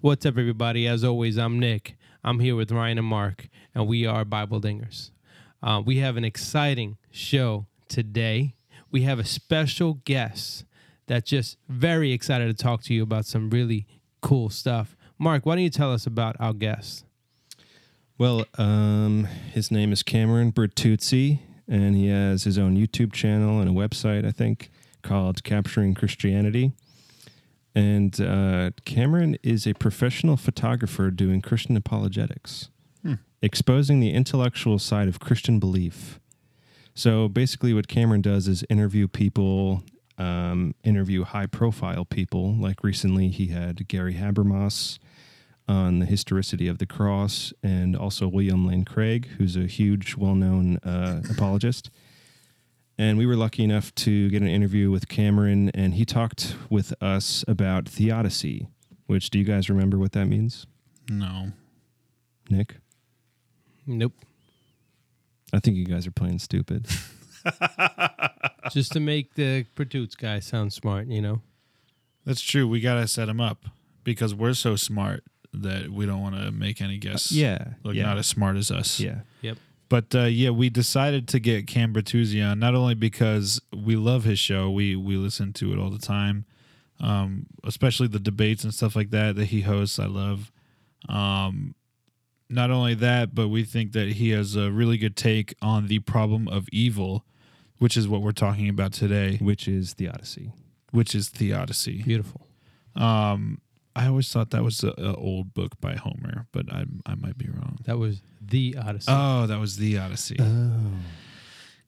What's up, everybody? As always, I'm Nick. I'm here with Ryan and Mark, and we are Bible Dingers. Uh, we have an exciting show today. We have a special guest that's just very excited to talk to you about some really cool stuff. Mark, why don't you tell us about our guest? Well, um, his name is Cameron Bertuzzi, and he has his own YouTube channel and a website, I think, called Capturing Christianity. And uh, Cameron is a professional photographer doing Christian apologetics, exposing the intellectual side of Christian belief. So basically, what Cameron does is interview people, um, interview high profile people. Like recently, he had Gary Habermas on the historicity of the cross, and also William Lane Craig, who's a huge, well known uh, apologist. And we were lucky enough to get an interview with Cameron, and he talked with us about theodicy, which do you guys remember what that means? No. Nick? Nope. I think you guys are playing stupid. just to make the Pursuits guy sound smart, you know? That's true. We got to set him up because we're so smart that we don't want to make any guests uh, yeah. look yeah. not as smart as us. yeah. Yep. But uh, yeah, we decided to get Cam Bertuzzi on not only because we love his show, we we listen to it all the time, um, especially the debates and stuff like that that he hosts. I love. Um, not only that, but we think that he has a really good take on the problem of evil, which is what we're talking about today, Which is theodicy. which is theodicy. Beautiful. Um, I always thought that was an old book by Homer, but I I might be wrong. That was the Odyssey. Oh, that was the Odyssey. Oh.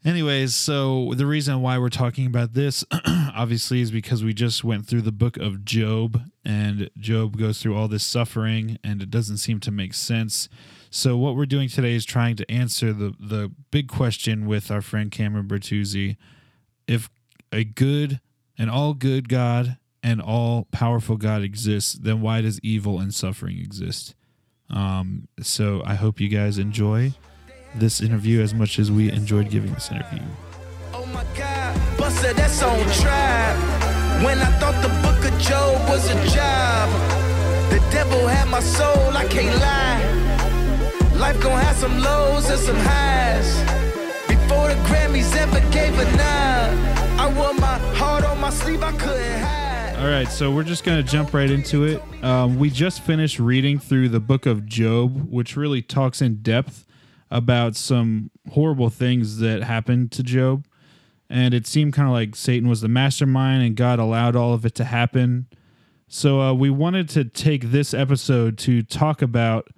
Anyways, so the reason why we're talking about this, obviously, is because we just went through the book of Job, and Job goes through all this suffering, and it doesn't seem to make sense. So, what we're doing today is trying to answer the the big question with our friend Cameron Bertuzzi: If a good and all good God and all powerful God exists, then why does evil and suffering exist? Um, so, I hope you guys enjoy this interview as much as we enjoyed giving this interview. Oh my God, Buster, that's on. When I thought the book of Job was a job, the devil had my soul, I can't lie. Life gon' have some lows and some highs. Before the Grammys ever gave a nod, I wore my heart on my sleeve, I couldn't hide. All right, so we're just going to jump right into it. Um, we just finished reading through the book of Job, which really talks in depth about some horrible things that happened to Job. And it seemed kind of like Satan was the mastermind and God allowed all of it to happen. So uh, we wanted to take this episode to talk about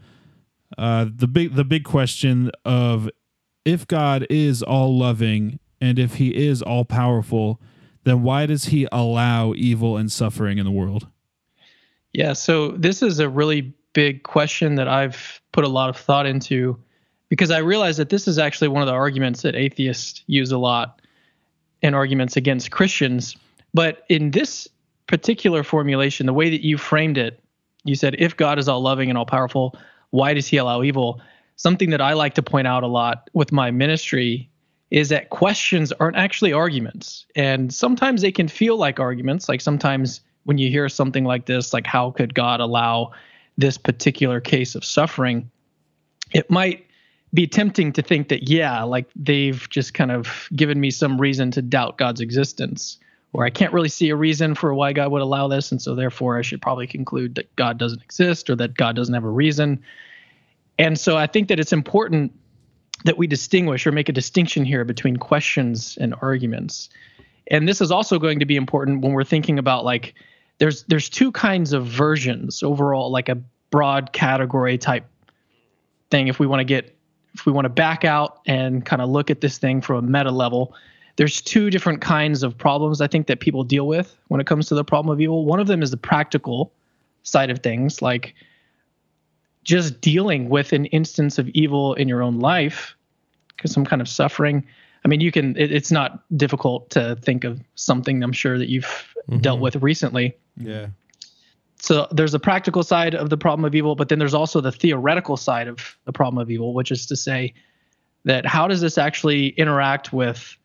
uh, the big the big question of if God is all loving and if he is all powerful, then why does he allow evil and suffering in the world? Yeah, so this is a really big question that I've put a lot of thought into because I realize that this is actually one of the arguments that atheists use a lot in arguments against Christians. But in this particular formulation, the way that you framed it, you said, if God is all loving and all powerful, why does he allow evil? Something that I like to point out a lot with my ministry is that questions aren't actually arguments. And sometimes they can feel like arguments. Like sometimes when you hear something like this, like how could God allow this particular case of suffering? It might be tempting to think that, yeah, like they've just kind of given me some reason to doubt God's existence, or I can't really see a reason for why God would allow this. And so therefore, I should probably conclude that God doesn't exist or that God doesn't have a reason. And so I think that it's important that we distinguish or make a distinction here between questions and arguments. And this is also going to be important when we're thinking about like there's there's two kinds of versions overall, like a broad category type thing. If we want to get if we want to back out and kind of look at this thing from a meta level, there's two different kinds of problems I think that people deal with when it comes to the problem of evil. One of them is the practical side of things, like just dealing with an instance of evil in your own life, because some kind of suffering. I mean, you can. It, it's not difficult to think of something. I'm sure that you've mm-hmm. dealt with recently. Yeah. So there's a practical side of the problem of evil, but then there's also the theoretical side of the problem of evil, which is to say that how does this actually interact with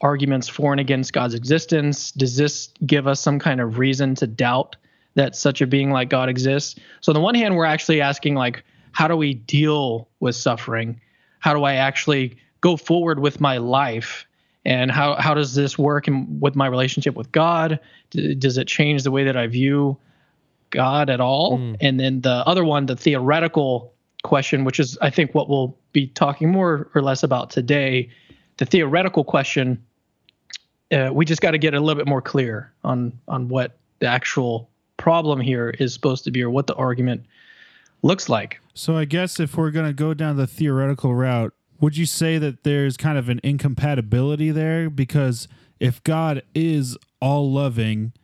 arguments for and against God's existence? Does this give us some kind of reason to doubt that such a being like God exists. So on the one hand, we're actually asking like, how do we deal with suffering? How do I actually go forward with my life? And how, how does this work in, with my relationship with God? D- does it change the way that I view God at all? Mm. And then the other one, the theoretical question, which is I think what we'll be talking more or less about today, the theoretical question. Uh, we just got to get a little bit more clear on on what the actual problem here is supposed to be or what the argument looks like. So I guess if we're going to go down the theoretical route, would you say that there's kind of an incompatibility there because if God is all loving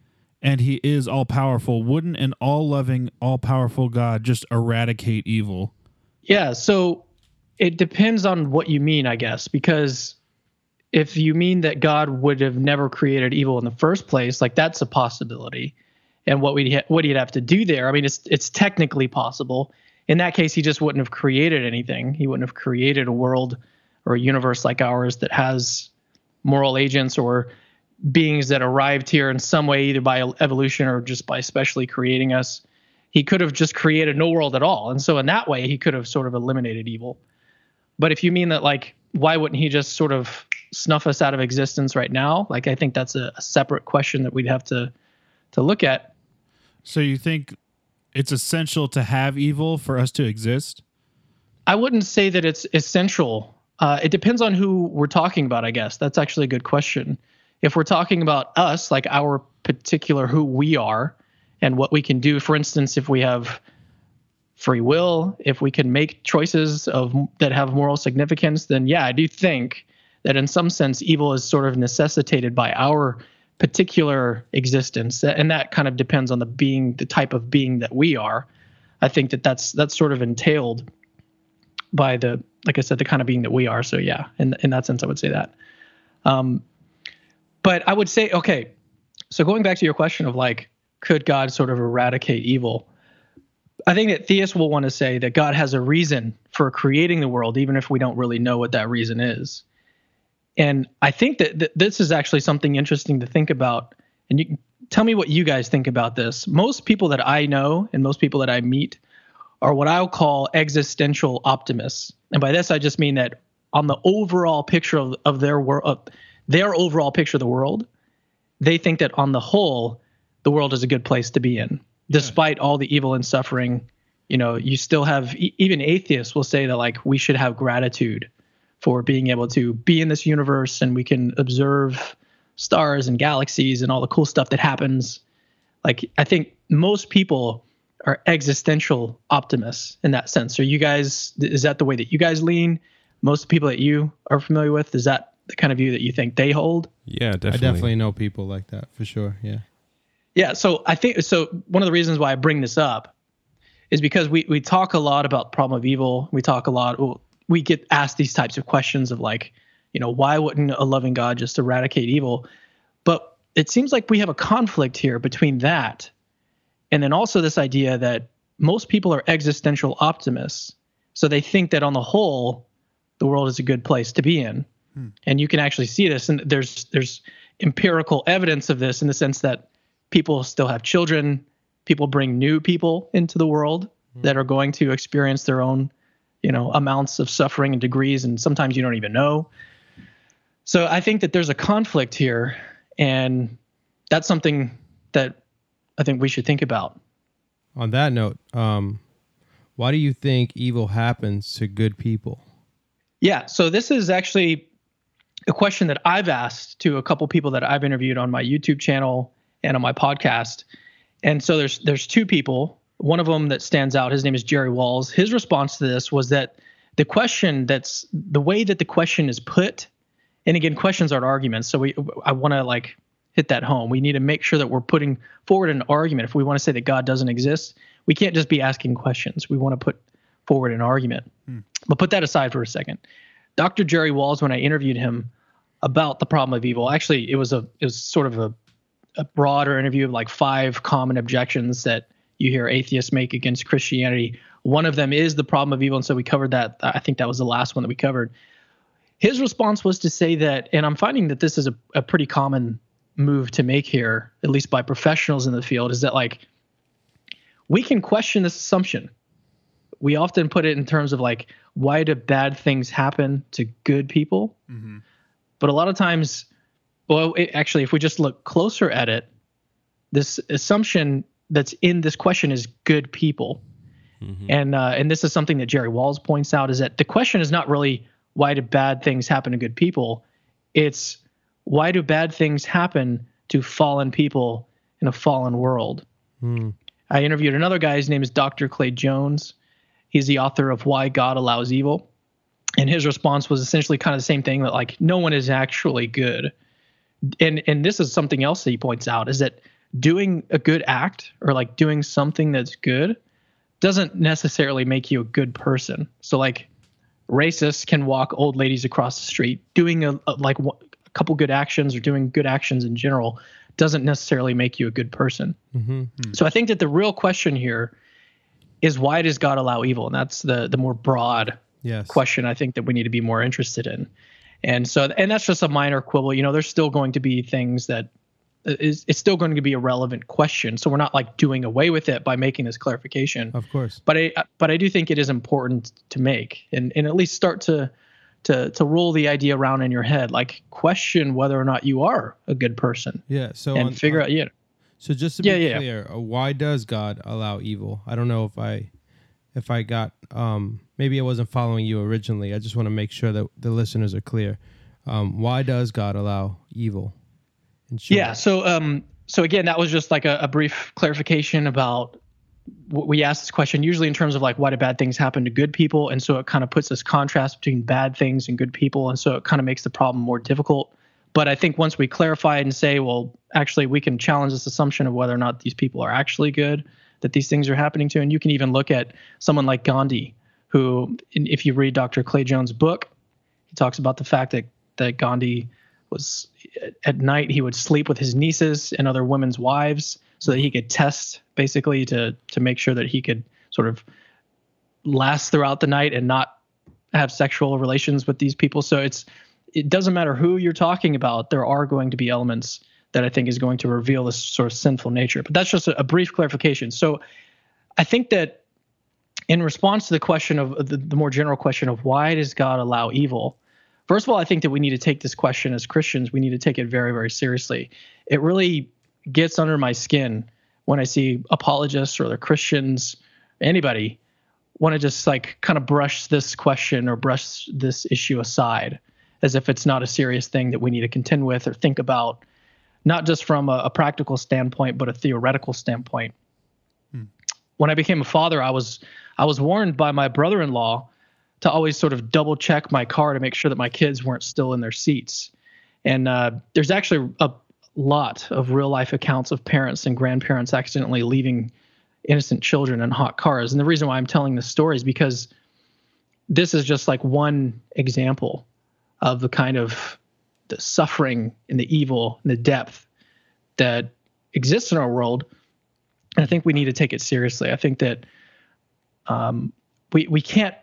and he is all powerful, wouldn't an all loving, all powerful God just eradicate evil? Yeah, so it depends on what you mean, I guess, because if you mean that God would have never created evil in the first place, like that's a possibility. And what we ha- what he'd have to do there, I mean, it's it's technically possible. In that case, he just wouldn't have created anything. He wouldn't have created a world or a universe like ours that has moral agents or beings that arrived here in some way, either by evolution or just by specially creating us. He could have just created no world at all. And so, in that way, he could have sort of eliminated evil. But if you mean that, like, why wouldn't he just sort of snuff us out of existence right now? Like, I think that's a, a separate question that we'd have to to look at. So you think it's essential to have evil for us to exist? I wouldn't say that it's essential. Uh, it depends on who we're talking about, I guess. That's actually a good question. If we're talking about us, like our particular who we are and what we can do, for instance, if we have free will, if we can make choices of that have moral significance, then yeah, I do think that in some sense evil is sort of necessitated by our particular existence, and that kind of depends on the being, the type of being that we are. I think that that's that's sort of entailed by the, like I said, the kind of being that we are. So yeah, in in that sense, I would say that. Um, but I would say, okay, so going back to your question of like, could God sort of eradicate evil? I think that theists will want to say that God has a reason for creating the world, even if we don't really know what that reason is. And I think that th- this is actually something interesting to think about. And you can tell me what you guys think about this. Most people that I know and most people that I meet are what I'll call existential optimists. And by this, I just mean that on the overall picture of, of their world, their overall picture of the world, they think that on the whole, the world is a good place to be in, despite all the evil and suffering. You know, you still have e- even atheists will say that like we should have gratitude for being able to be in this universe and we can observe stars and galaxies and all the cool stuff that happens. Like I think most people are existential optimists in that sense. Are you guys is that the way that you guys lean? Most people that you are familiar with, is that the kind of view that you think they hold? Yeah, definitely. I definitely. definitely know people like that for sure. Yeah. Yeah, so I think so. One of the reasons why I bring this up is because we we talk a lot about problem of evil. We talk a lot. Well, we get asked these types of questions of like, you know, why wouldn't a loving God just eradicate evil? But it seems like we have a conflict here between that and then also this idea that most people are existential optimists. So they think that on the whole, the world is a good place to be in. Hmm. And you can actually see this and there's there's empirical evidence of this in the sense that people still have children, people bring new people into the world hmm. that are going to experience their own, you know, amounts of suffering and degrees and sometimes you don't even know. So I think that there's a conflict here and that's something that I think we should think about. On that note, um, why do you think evil happens to good people? Yeah, so this is actually a question that I've asked to a couple people that I've interviewed on my YouTube channel and on my podcast. And so there's there's two people. One of them that stands out. His name is Jerry Walls. His response to this was that the question that's the way that the question is put, and again, questions aren't arguments. So we I want to like hit that home. We need to make sure that we're putting forward an argument. If we want to say that God doesn't exist, we can't just be asking questions. We want to put forward an argument. Hmm. But put that aside for a second. Dr. Jerry Walls, when I interviewed him about the problem of evil, actually it was a it was sort of a, a broader interview of like five common objections that you hear atheists make against Christianity. One of them is the problem of evil, and so we covered that. I think that was the last one that we covered. His response was to say that, and I'm finding that this is a, a pretty common move to make here, at least by professionals in the field, is that like we can question this assumption. We often put it in terms of like, why do bad things happen to good people? Mm-hmm. But a lot of times, well, it, actually, if we just look closer at it, this assumption that's in this question is good people. And uh, and this is something that Jerry Walls points out is that the question is not really why do bad things happen to good people, it's why do bad things happen to fallen people in a fallen world. I interviewed another guy. His name is Dr. Clay Jones. He's the author of Why God Allows Evil, and his response was essentially kind of the same thing that like no one is actually good. And and this is something else that he points out is that doing a good act or like doing something that's good doesn't necessarily make you a good person. So like racists can walk old ladies across the street doing a, a like a couple good actions or doing good actions in general doesn't necessarily make you a good person. Mm-hmm. Hmm. So I think that the real question here is why does God allow evil? And that's the the more broad Yes. question I think that we need to be more interested in. And so and that's just a minor quibble. You know, there's still going to be things that is it's still going to be a relevant question. So we're not like doing away with it by making this clarification. Of course. But I but I do think it is important to make and, and at least start to to to roll the idea around in your head. Like question whether or not you are a good person. Yeah. So and on- figure on- out yeah. So just to be yeah. clear, uh, why does God allow evil? I don't know if I if I got um maybe I wasn't following you originally. I just want to make sure that the listeners are clear. Um why does God allow evil? Short? Yeah. So, um, so again, that was just like a, a brief clarification about we asked this question usually in terms of like why do bad things happen to good people, and so it kind of puts this contrast between bad things and good people, and so it kind of makes the problem more difficult. But I think once we clarify it and say, well, actually, we can challenge this assumption of whether or not these people are actually good, that these things are happening to, and you can even look at someone like Gandhi, who, if you read Dr. Clay Jones' book, he talks about the fact that that Gandhi was at night he would sleep with his nieces and other women's wives so that he could test basically to to make sure that he could sort of last throughout the night and not have sexual relations with these people. So it's it doesn't matter who you're talking about there are going to be elements that i think is going to reveal this sort of sinful nature. But that's just a, a brief clarification. So i think that in response to the question of the, the more general question of why does god allow evil First of all, I think that we need to take this question as Christians, we need to take it very, very seriously. It really gets under my skin when I see apologists or other Christians, anybody, want to just like kind of brush this question or brush this issue aside as if it's not a serious thing that we need to contend with or think about, not just from a, a practical standpoint, but a theoretical standpoint. Hmm. When I became a father, I was I was warned by my brother-in-law to always sort of double check my car to make sure that my kids weren't still in their seats. And uh, there's actually a lot of real life accounts of parents and grandparents accidentally leaving innocent children in hot cars. And the reason why I'm telling this story is because this is just like one example of the kind of the suffering and the evil and the depth that exists in our world. And I think we need to take it seriously. I think that um, we we can't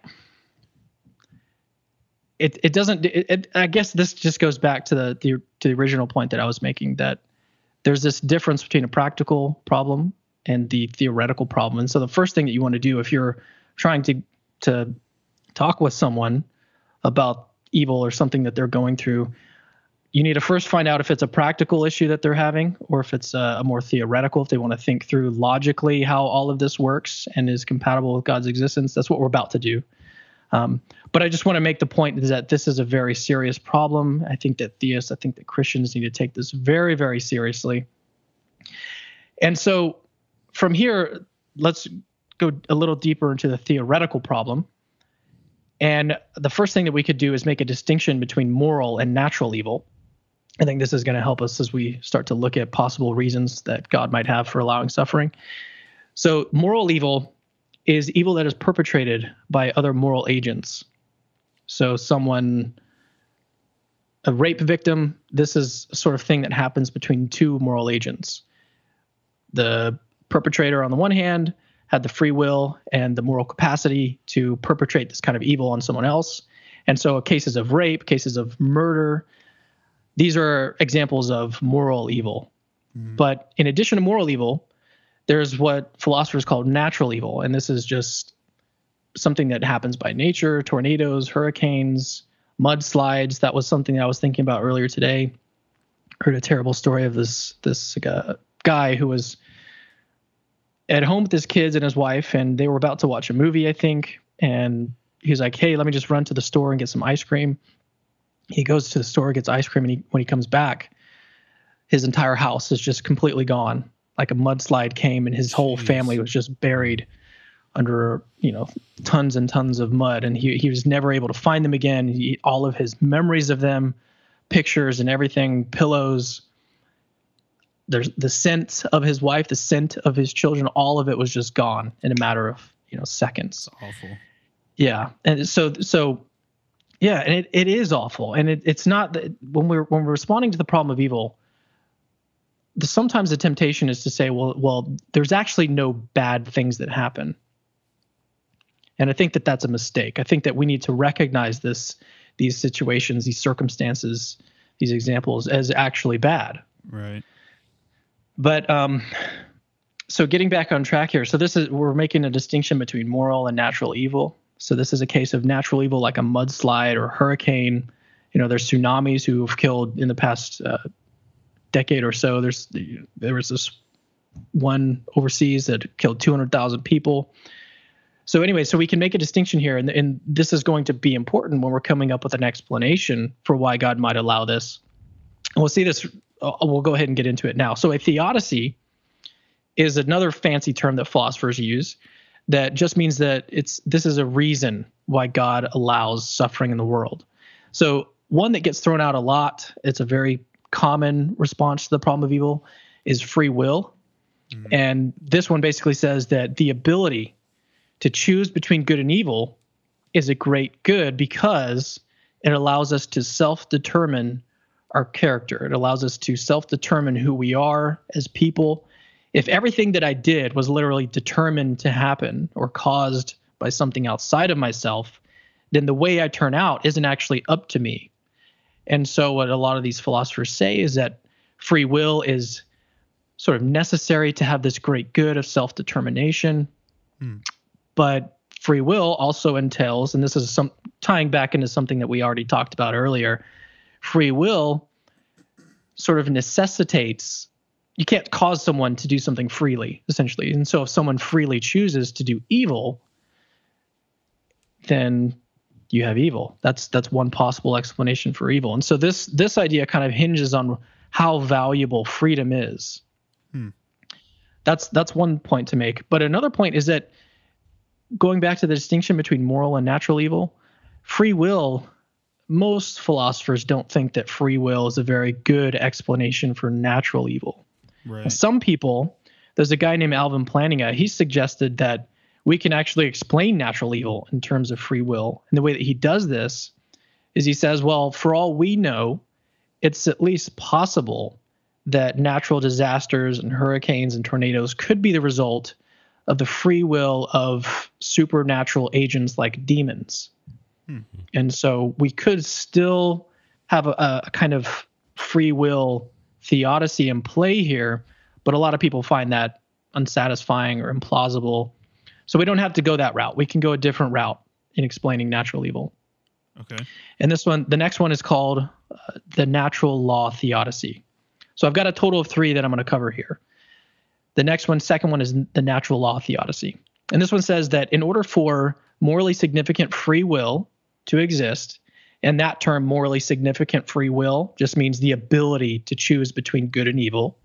it it doesn't it, it, i guess this just goes back to the, the to the original point that i was making that there's this difference between a practical problem and the theoretical problem. And so the first thing that you want to do if you're trying to to talk with someone about evil or something that they're going through you need to first find out if it's a practical issue that they're having or if it's a, a more theoretical if they want to think through logically how all of this works and is compatible with god's existence. That's what we're about to do um, but I just want to make the point is that this is a very serious problem. I think that theists, I think that Christians need to take this very, very seriously. And so from here, let's go a little deeper into the theoretical problem. And the first thing that we could do is make a distinction between moral and natural evil. I think this is going to help us as we start to look at possible reasons that God might have for allowing suffering. So, moral evil is evil that is perpetrated by other moral agents. So, someone, a rape victim, this is a sort of thing that happens between two moral agents. The perpetrator, on the one hand, had the free will and the moral capacity to perpetrate this kind of evil on someone else. And so, cases of rape, cases of murder, these are examples of moral evil. Mm-hmm. But in addition to moral evil, there's what philosophers call natural evil, and this is just something that happens by nature tornadoes, hurricanes, mudslides. That was something I was thinking about earlier today. Heard a terrible story of this this uh, guy who was at home with his kids and his wife, and they were about to watch a movie, I think. And he's like, "Hey, let me just run to the store and get some ice cream." He goes to the store, gets ice cream, and he, when he comes back, his entire house is just completely gone. Like a mudslide came, and his whole Jeez. family was just buried under you know tons and tons of mud, and he he was never able to find them again. He, all of his memories of them, pictures and everything, pillows. There's the scent of his wife, the scent of his children, all of it was just gone in a matter of you know seconds. Awful. Yeah, and so so yeah, and it, it is awful, and it, it's not that when we're when we're responding to the problem of evil. Sometimes the temptation is to say, well, well, there's actually no bad things that happen, and I think that that's a mistake. I think that we need to recognize this, these situations, these circumstances, these examples as actually bad. Right. But um, so getting back on track here, so this is we're making a distinction between moral and natural evil. So this is a case of natural evil like a mudslide or hurricane. You know, there's tsunamis who have killed in the past uh, decade or so. There's there was this one overseas that killed 200,000 people. So anyway, so we can make a distinction here, and, and this is going to be important when we're coming up with an explanation for why God might allow this. And we'll see this. Uh, we'll go ahead and get into it now. So a theodicy is another fancy term that philosophers use that just means that it's this is a reason why God allows suffering in the world. So one that gets thrown out a lot, it's a very common response to the problem of evil is free will. Mm-hmm. And this one basically says that the ability to choose between good and evil is a great good because it allows us to self-determine our character. It allows us to self-determine who we are as people if everything that I did was literally determined to happen or caused by something outside of myself, then the way I turn out isn't actually up to me. And so, what a lot of these philosophers say is that free will is sort of necessary to have this great good of self determination. Hmm. But free will also entails, and this is some tying back into something that we already talked about earlier, free will sort of necessitates you can't cause someone to do something freely essentially and so if someone freely chooses to do evil then you have evil. That's that's one possible explanation for evil. And so this this idea kind of hinges on how valuable freedom is. Hmm. That's that's one point to make. But another point is that going back to the distinction between moral and natural evil free will most philosophers don't think that free will is a very good explanation for natural evil. Right. some people, there's a guy named Alvin Plantinga. He suggested that we can actually explain natural evil in terms of free will. And the way that he does this is he says, well, for all we know, it's at least possible that natural disasters and hurricanes and tornadoes could be the result of the free will of supernatural agents like demons. Hmm. And so we could still have a, a kind of free will theodicy in play here, but a lot of people find that unsatisfying or implausible. So we don't have to go that route. We can go a different route in explaining natural evil. Okay. And this one, the next one is called uh, the natural law theodicy. So I've got a total of three that I'm going to cover here. The next one, second one, is the natural law theodicy. And this one says that in order for morally significant free will to exist, and that term, morally significant free will, just means the ability to choose between good and evil.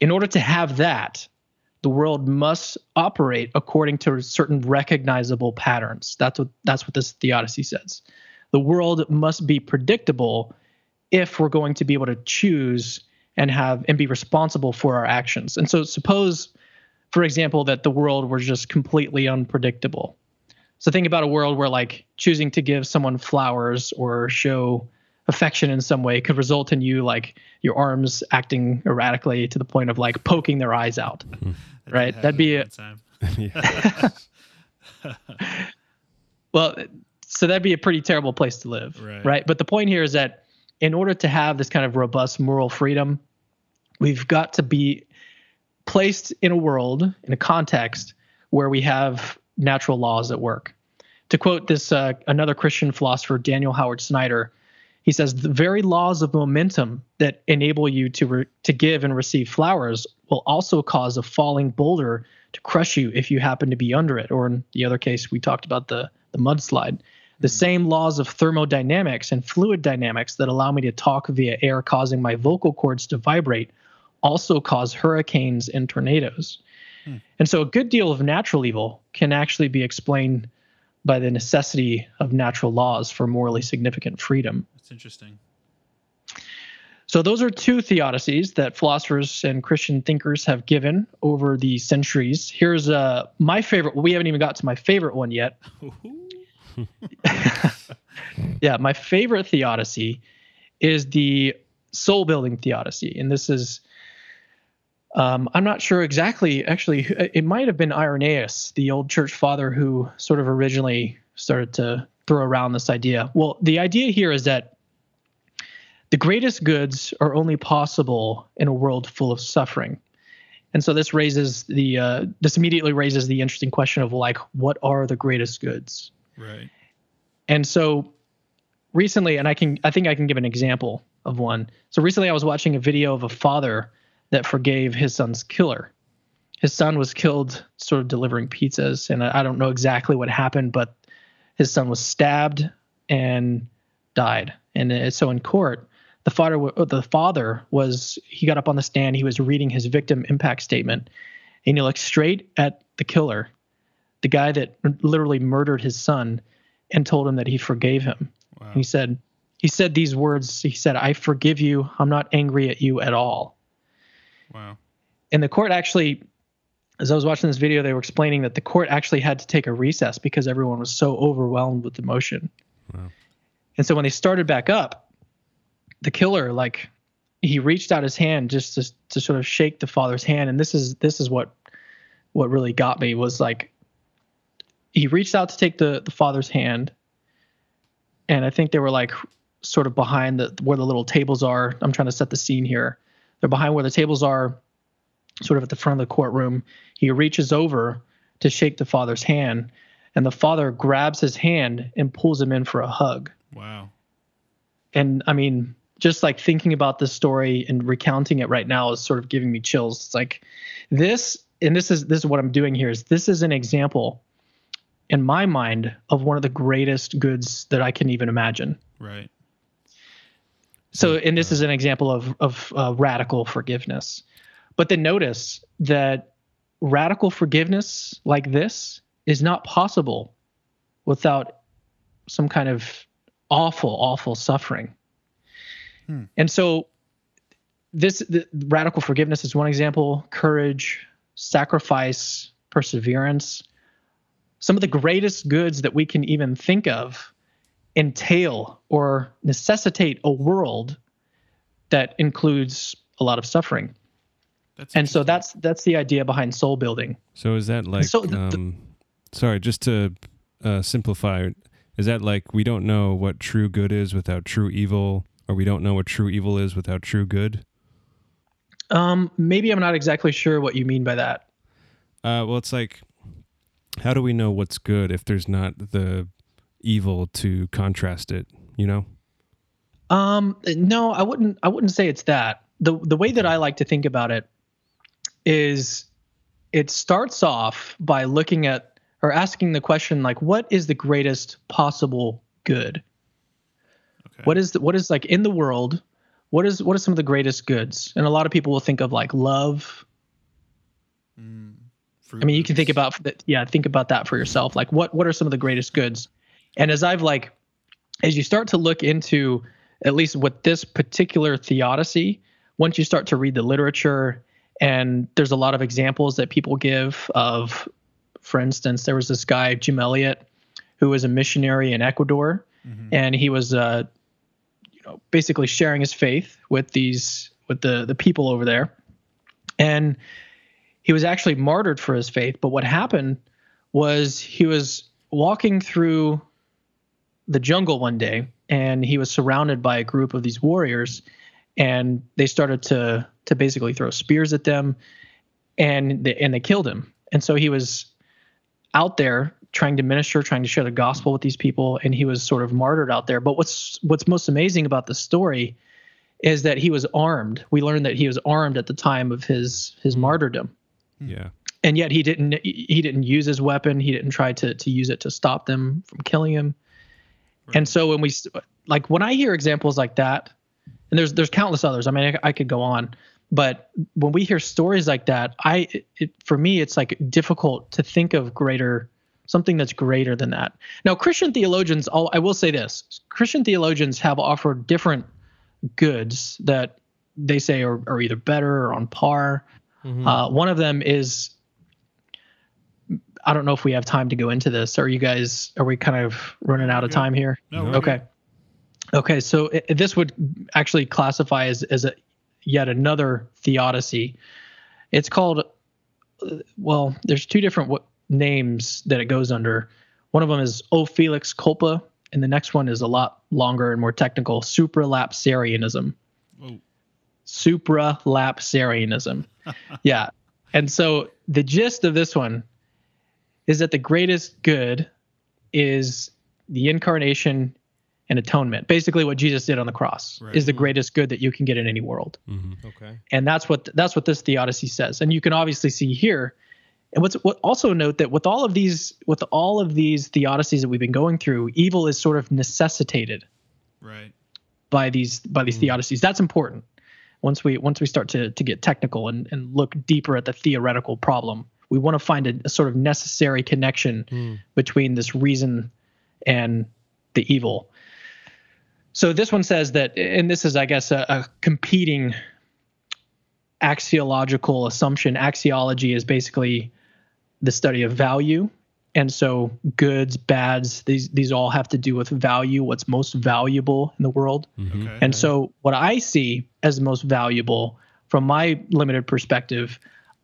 In order to have that, the world must operate according to certain recognizable patterns. That's what that's what this theodicy says. The world must be predictable if we're going to be able to choose and have and be responsible for our actions. And so suppose for example that the world were just completely unpredictable. So think about a world where like choosing to give someone flowers or show affection in some way could result in you like your arms acting erratically to the point of like poking their eyes out. right? That'd be a, Time. well, so that'd be a pretty terrible place to live, Right. But the point here is that in order to have this kind of robust moral freedom, we've got to be placed in a world in a context where we have natural laws at work. To quote this uh, another Christian philosopher, Daniel Howard Snyder, he says the very laws of momentum that enable you to re- to give and receive flowers will also cause a falling boulder to crush you if you happen to be under it. Or in the other case, we talked about the the mudslide. The hmm. same laws of thermodynamics and fluid dynamics that allow me to talk via air, causing my vocal cords to vibrate, also cause hurricanes and tornadoes. Hmm. And so, a good deal of natural evil can actually be explained by the necessity of natural laws for morally significant freedom. Interesting. So those are two theodicies that philosophers and Christian thinkers have given over the centuries. Here's uh, my favorite. We haven't even got to my favorite one yet. yeah, my favorite theodicy is the soul building theodicy, and this is. Um, I'm not sure exactly. Actually, it might have been Irenaeus, the old church father, who sort of originally started to throw around this idea. Well, the idea here is that the greatest goods are only possible in a world full of suffering. And so this raises the uh, this immediately raises the interesting question of like what are the greatest goods? Right. And so recently, and I can I think I can give an example of one. So recently I was watching a video of a father that forgave his son's killer. His son was killed sort of delivering pizzas, and I I don't know exactly what happened, but his son was stabbed and died. And so in court, the father the father was he got up on the stand, he was reading his victim impact statement, and he looked straight at the killer, the guy that literally murdered his son, and told him that he forgave him. Wow. He said he said these words. He said, "I forgive you. I'm not angry at you at all." Wow. And the court actually, as I was watching this video, they were explaining that the court actually had to take a recess because everyone was so overwhelmed with emotion. Wow. And so when they started back up, the killer like he reached out his hand just to to sort of shake the father's hand, and this is this is what what really got me was like he reached out to take the the father's hand, and I think they were like sort of behind the where the little tables are. I'm trying to set the scene here. They're behind where the tables are, sort of at the front of the courtroom. He reaches over to shake the father's hand, and the father grabs his hand and pulls him in for a hug. Wow. And I mean, just like thinking about this story and recounting it right now is sort of giving me chills. It's like this, and this is this is what I'm doing here. Is this is an example in my mind of one of the greatest goods that I can even imagine. Right. So, and this is an example of of uh, radical forgiveness. But then notice that radical forgiveness like this is not possible without some kind of awful, awful suffering. Hmm. And so, this the, radical forgiveness is one example. Courage, sacrifice, perseverance. Some of the greatest goods that we can even think of entail or necessitate a world that includes a lot of suffering. That's and so that's that's the idea behind soul building So is that like So the- the- um sorry, just to uh simplify is that like we don't know what true good is without true evil or we don't know what true evil is without true good? um maybe i'm not exactly sure what you mean by that Uh well it's like how do we know what's good if there's not the evil to contrast it, you know? um no i wouldn't i wouldn't say it's that the the way that i like to think about it is it starts off by looking at or asking the question like what is the greatest possible good okay. what is the, what is like in the world what is what are some of the greatest goods and a lot of people will think of like love Mm, I mean, you can think about that. Yeah, think about that for yourself. Like, what what are some of the greatest goods? And as I've like, as you start to look into at least with this particular theodicy, once you start to read the literature, and there's a lot of examples that people give of, for instance, there was this guy Jim Elliot, who was a missionary in Ecuador, Mhm. and he was, uh, you know, basically sharing his faith with these with the the people over there, and he was actually martyred for his faith. But what happened was he was walking through the jungle one day and he was surrounded by a group of these warriors and they started to to basically throw spears at them and they, and they killed him. And so he was out there trying to minister, trying to share the gospel with these people, and he was sort of martyred out there. But what's what's most amazing about the story is that he was armed. We learned that he was armed at the time of his his hmm. martyrdom, hmm. Yeah. and yet he didn't he didn't use his weapon. He didn't try to to use it to stop them from killing him. And so when we like when I hear examples like that, and there's there's countless others. I mean, I, I could go on, but when we hear stories like that, I it, it, for me it's like difficult to think of greater something that's greater than that. Now, Christian theologians, all I will say this: Christian theologians have offered different goods that they say are, are either better or on par. Mhm. Uh, one of them is I don't know if we have time to go into this. Are you guys? Are we kind of running out of good. time here? No, we're Okay. Okay. So i this would actually classify as as a yet another theodicy. It's called. uh, Well, there's two different w- names that it goes under. One of them is O Felix Culpa, and the next one is a lot longer and more technical. Supralapsarianism. Whoa. Supralapsarianism. yeah. And so the gist of this one is that the greatest good is the incarnation and atonement. Basically, what Jesus did on the cross Right. is the greatest good that you can get in any world, mm-hmm. Okay. and that's what that's what this theodicy says. And you can obviously see here. And what's what also note that with all of these with all of these theodicies that we've been going through, evil is sort of necessitated Right. by these by these theodicies. That's important. Once we once we start to to get technical and, and look deeper at the theoretical problem, we want to find a, a sort of necessary connection Mm. between this reason and the evil. So this one says that, and this is, I guess, a, a competing axiological assumption. Axiology is basically the study of value, and so goods, bads, these these all have to do with value. What's most valuable in the world? Mm-hmm. Okay. And so, what I see as most valuable from my limited perspective,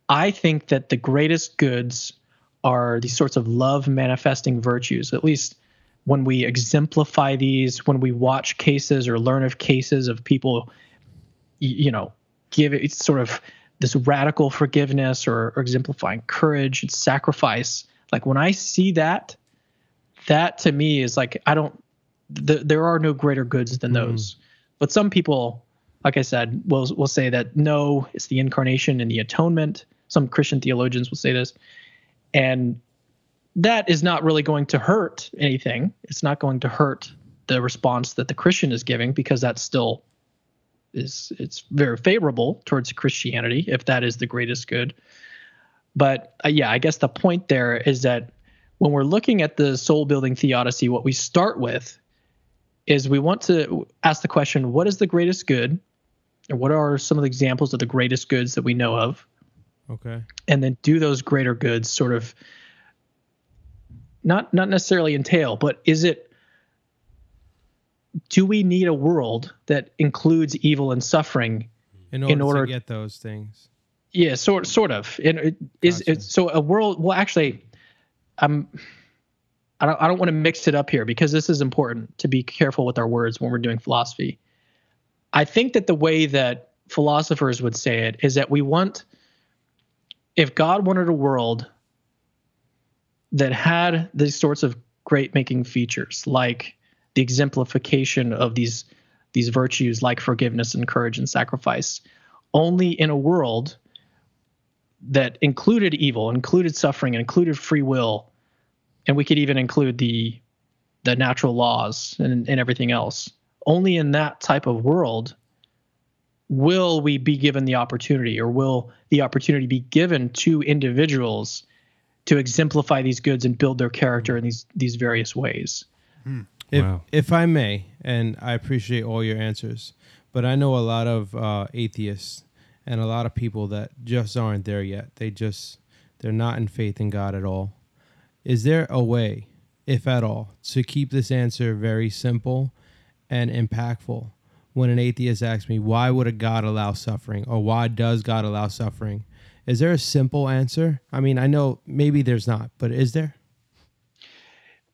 I think that the greatest goods are these sorts of love manifesting virtues, at least when we exemplify these, when we watch cases or learn of cases of people, you know, give it sort of this radical forgiveness or, or exemplifying courage and sacrifice. Like when I see that, that to me is like, I don't, th- there are no greater goods than mm. those. But some people, like I said, will will say that no, it's the incarnation and the atonement. Some Christian theologians will say this, and that is not really going to hurt anything. It's not going to hurt the response that the Christian is giving because that's still is it's very favorable towards Christianity if that is the greatest good. But uh, yeah, I guess the point there is that when we're looking at the soul building theodicy, what we start with is we want to ask the question what is the greatest good And what are some of the examples of the greatest goods that we know of Okay. and then do those greater goods sort of not not necessarily entail but is it do we need a world that includes evil and suffering In order, order- to get those things. yeah sort sort of and it is Gotcha. it, so a world well actually i'm I don't, I don't want to mix it up here because this is important to be careful with our words when we're doing philosophy. I think that the way that philosophers would say it is that we want, if God wanted a world that had these sorts of great making features, like the exemplification of these these virtues like forgiveness and courage and sacrifice, only in a world that included evil, included suffering, included free will, and we could even include the the natural laws and, and everything else. Only in that type of world will we be given the opportunity, or will the opportunity be given to individuals to exemplify these goods and build their character in these these various ways. Hmm. If, Wow. if I may, and I appreciate all your answers, but I know a lot of uh, atheists and a lot of people that just aren't there yet. They just they're not in faith in God at all. Is there a way, if at all, to keep this answer very simple and impactful? When an atheist asks me, why would a God allow suffering or why does God allow suffering? Is there a simple answer? I mean, I know maybe there's not, but is there?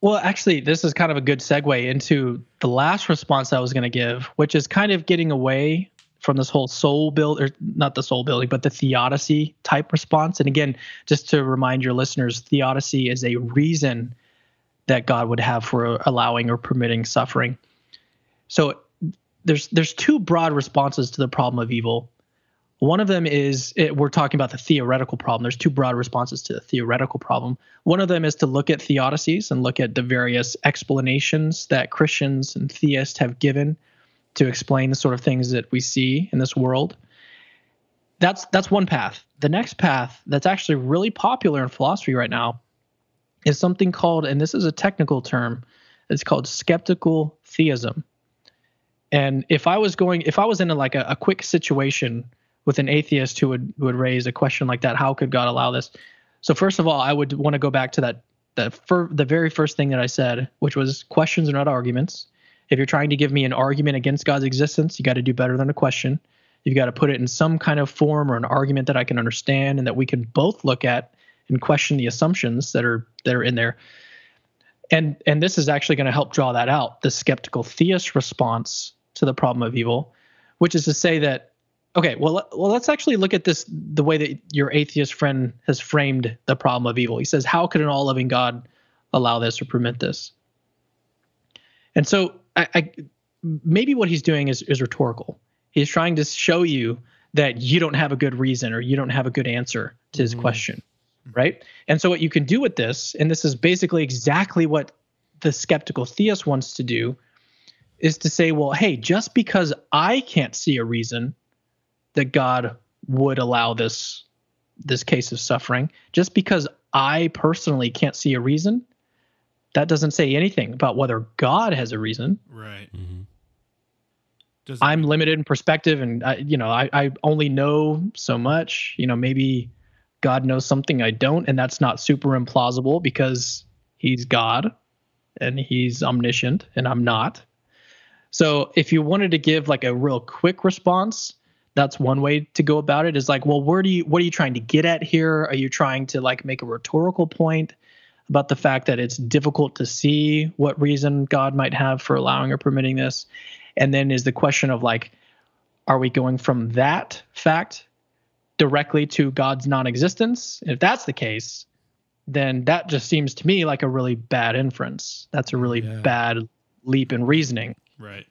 Well, actually, this is kind of a good segue into the last response I was going to give, which is kind of getting away from this whole soul build or not the soul building, but the theodicy type response. And again, just to remind your listeners, theodicy is a reason that God would have for allowing or permitting suffering. So there's there's two broad responses to the problem of evil. One of them is it, we're talking about the theoretical problem. There's two broad responses to the theoretical problem. One of them is to look at theodicies and look at the various explanations that Christians and theists have given to explain the sort of things that we see in this world. That's that's one path. The next path that's actually really popular in philosophy right now is something called, and this is a technical term, it's called skeptical theism. And if I was going, if I was in a, like a, a quick situation with an atheist who would who would raise a question like that, how could God allow this? So first of all, I would want to go back to that the fir- the very first thing that I said, which was questions are not arguments. If you're trying to give me an argument against God's existence, you got to do better than a question. You've got to put it in some kind of form or an argument that I can understand and that we can both look at and question the assumptions that are that are in there. And and this is actually going to help draw that out, the skeptical theist response to the problem of evil, which is to say that okay, well well let's actually look at this the way that your atheist friend has framed the problem of evil. He says, "How could an all-loving God allow this or permit this?" And so I, I maybe what he's doing is is rhetorical. He's trying to show you that you don't have a good reason or you don't have a good answer to his mm-hmm. question right? And so what you can do with this, and this is basically exactly what the skeptical theist wants to do, is to say, well, hey, just because I can't see a reason that God would allow this this case of suffering, just because I personally can't see a reason, that doesn't say anything about whether God has a reason. Right. Mm-hmm. I'm limited in perspective, and I, you know, I, I only know so much. You know, maybe God knows something I don't, and that's not super implausible because he's God and he's omniscient and I'm not. So if you wanted to give like a real quick response, that's one way to go about it is like, well, where do you what are you trying to get at here? Are you trying to like make a rhetorical point about the fact that it's difficult to see what reason God might have for allowing or permitting this? And then is the question of like, are we going from that fact directly to God's non-existence. If that's the case, then that just seems to me like a really bad inference. That's a really yeah. bad leap in reasoning. Right.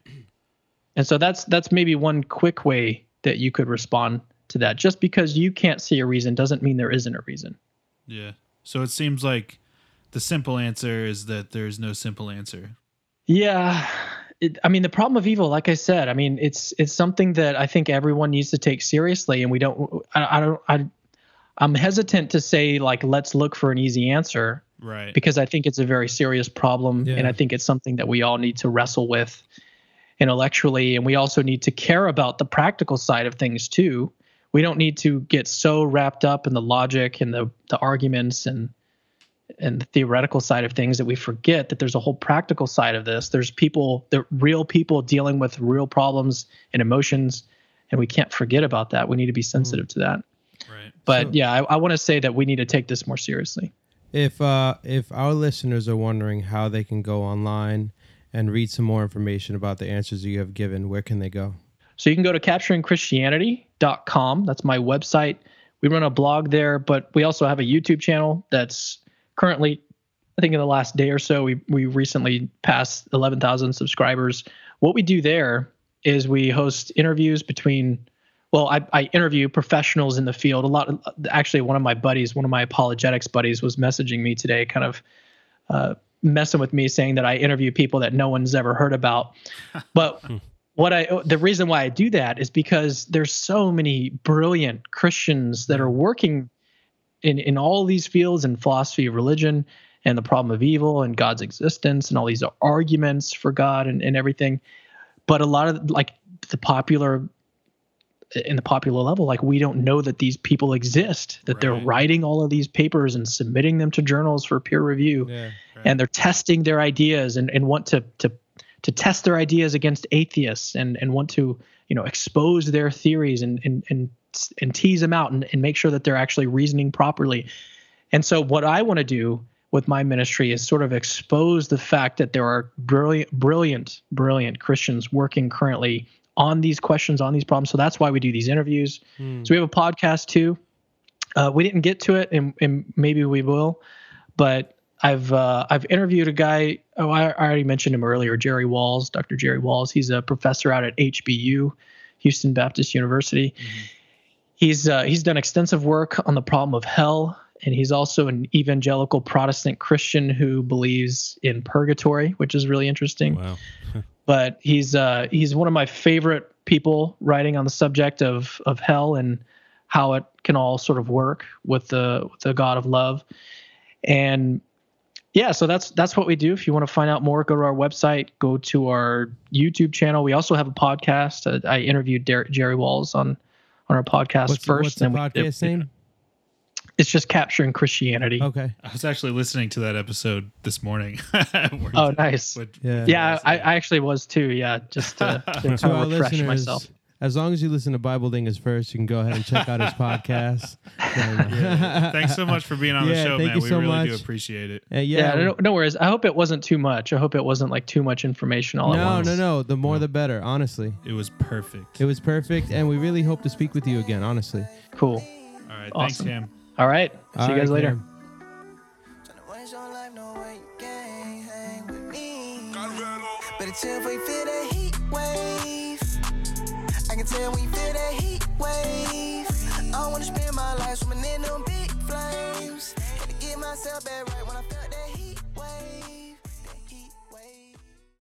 And so that's that's maybe one quick way that you could respond to that. Just because you can't see a reason doesn't mean there isn't a reason. Yeah. So it seems like the simple answer is that there's no simple answer. Yeah, it, I mean, the problem of evil, like I said, I mean, it's it's something that I think everyone needs to take seriously, and we don't. I, I don't. I, I'm hesitant to say like let's look for an easy answer, right? Because I think it's a very serious problem, yeah. and I think it's something that we all need to wrestle with intellectually, and we also need to care about the practical side of things too. We don't need to get so wrapped up in the logic and the the arguments and and the theoretical side of things that we forget that there's a whole practical side of this. There's people, the real people dealing with real problems and emotions, and we can't forget about that. We need to be sensitive mm. to that. Right. But so, yeah, I, I want to say that we need to take this more seriously. If uh, if our listeners are wondering how they can go online and read some more information about the answers you have given, where can they go? So you can go to capturingchristianity.com. That's my website. We run a blog there, but we also have a YouTube channel that's currently I think in the last day or so, we we recently passed 11,000 subscribers. What we do there is we host interviews between, well, I, I interview professionals in the field. A lot, of, actually, one of my buddies, one of my apologetics buddies, was messaging me today, kind of uh, messing with me, saying that I interview people that no one's ever heard about. But hmm. what I, the reason why I do that is because there's so many brilliant Christians that are hmm. working in in all these fields in philosophy of religion and the problem of evil and God's existence and all these arguments for God and, and everything. But a lot of like the popular in the popular level, like we don't know that these people exist, that right. they're writing all of these papers and submitting them to journals for peer review. Yeah, right. And they're testing their ideas and, and want to to to test their ideas against atheists and, and want to, you know, expose their theories and, and, and and tease them out and, and make sure that they're actually reasoning properly. And so what I want to do with my ministry is sort of expose the fact that there are brilliant, brilliant, brilliant Christians working currently on these questions, on these problems. So that's why we do these interviews. Hmm. So we have a podcast too. Uh, we didn't get to it, and, and maybe we will, but I've uh, I've interviewed a guy. Oh, I, I already mentioned him earlier, Jerry Walls, Dr. Jerry Walls. He's a professor out at HBU, Houston Baptist University. He's uh, he's done extensive work on the problem of hell, and he's also an evangelical Protestant Christian who believes in purgatory, which is really interesting Wow. but he's uh, he's one of my favorite people writing on the subject of of hell and how it can all sort of work with the with the God of love. And yeah, so that's that's what we do. If you want to find out more, go to our website, go to our YouTube channel. We also have a podcast. Uh, I interviewed Der- Jerry Walls on on our podcast What's, first. what's the podcast name? It's just capturing Christianity. Okay. I was actually listening to that episode this morning. Oh, the- nice. what- Yeah. Yeah, I, I actually was too. Yeah, just to, to kind of refresh listeners, myself. as long as you listen to Bible Dingers first, you can go ahead and check out his podcast. No, no. Thanks so much for being on the Yeah, show, thank man. you we so really do much. appreciate it. Uh, Yeah, yeah. no, no worries. I hope it wasn't too much. I hope it wasn't like too much information all at no, once. no, no. The more the better, honestly. It was perfect. It was perfect, and we really hope to speak with you again, honestly. Cool. All right, Awesome. thanks, Cam. All right. See All you guys right, later. Cam. Tryna waste your life, no way you can hang with me. Better chill before you feel that heat wave. I can tell when you feel that heat wave. I wanna spend my life swimming in them big flames. Had to get myself back right when I felt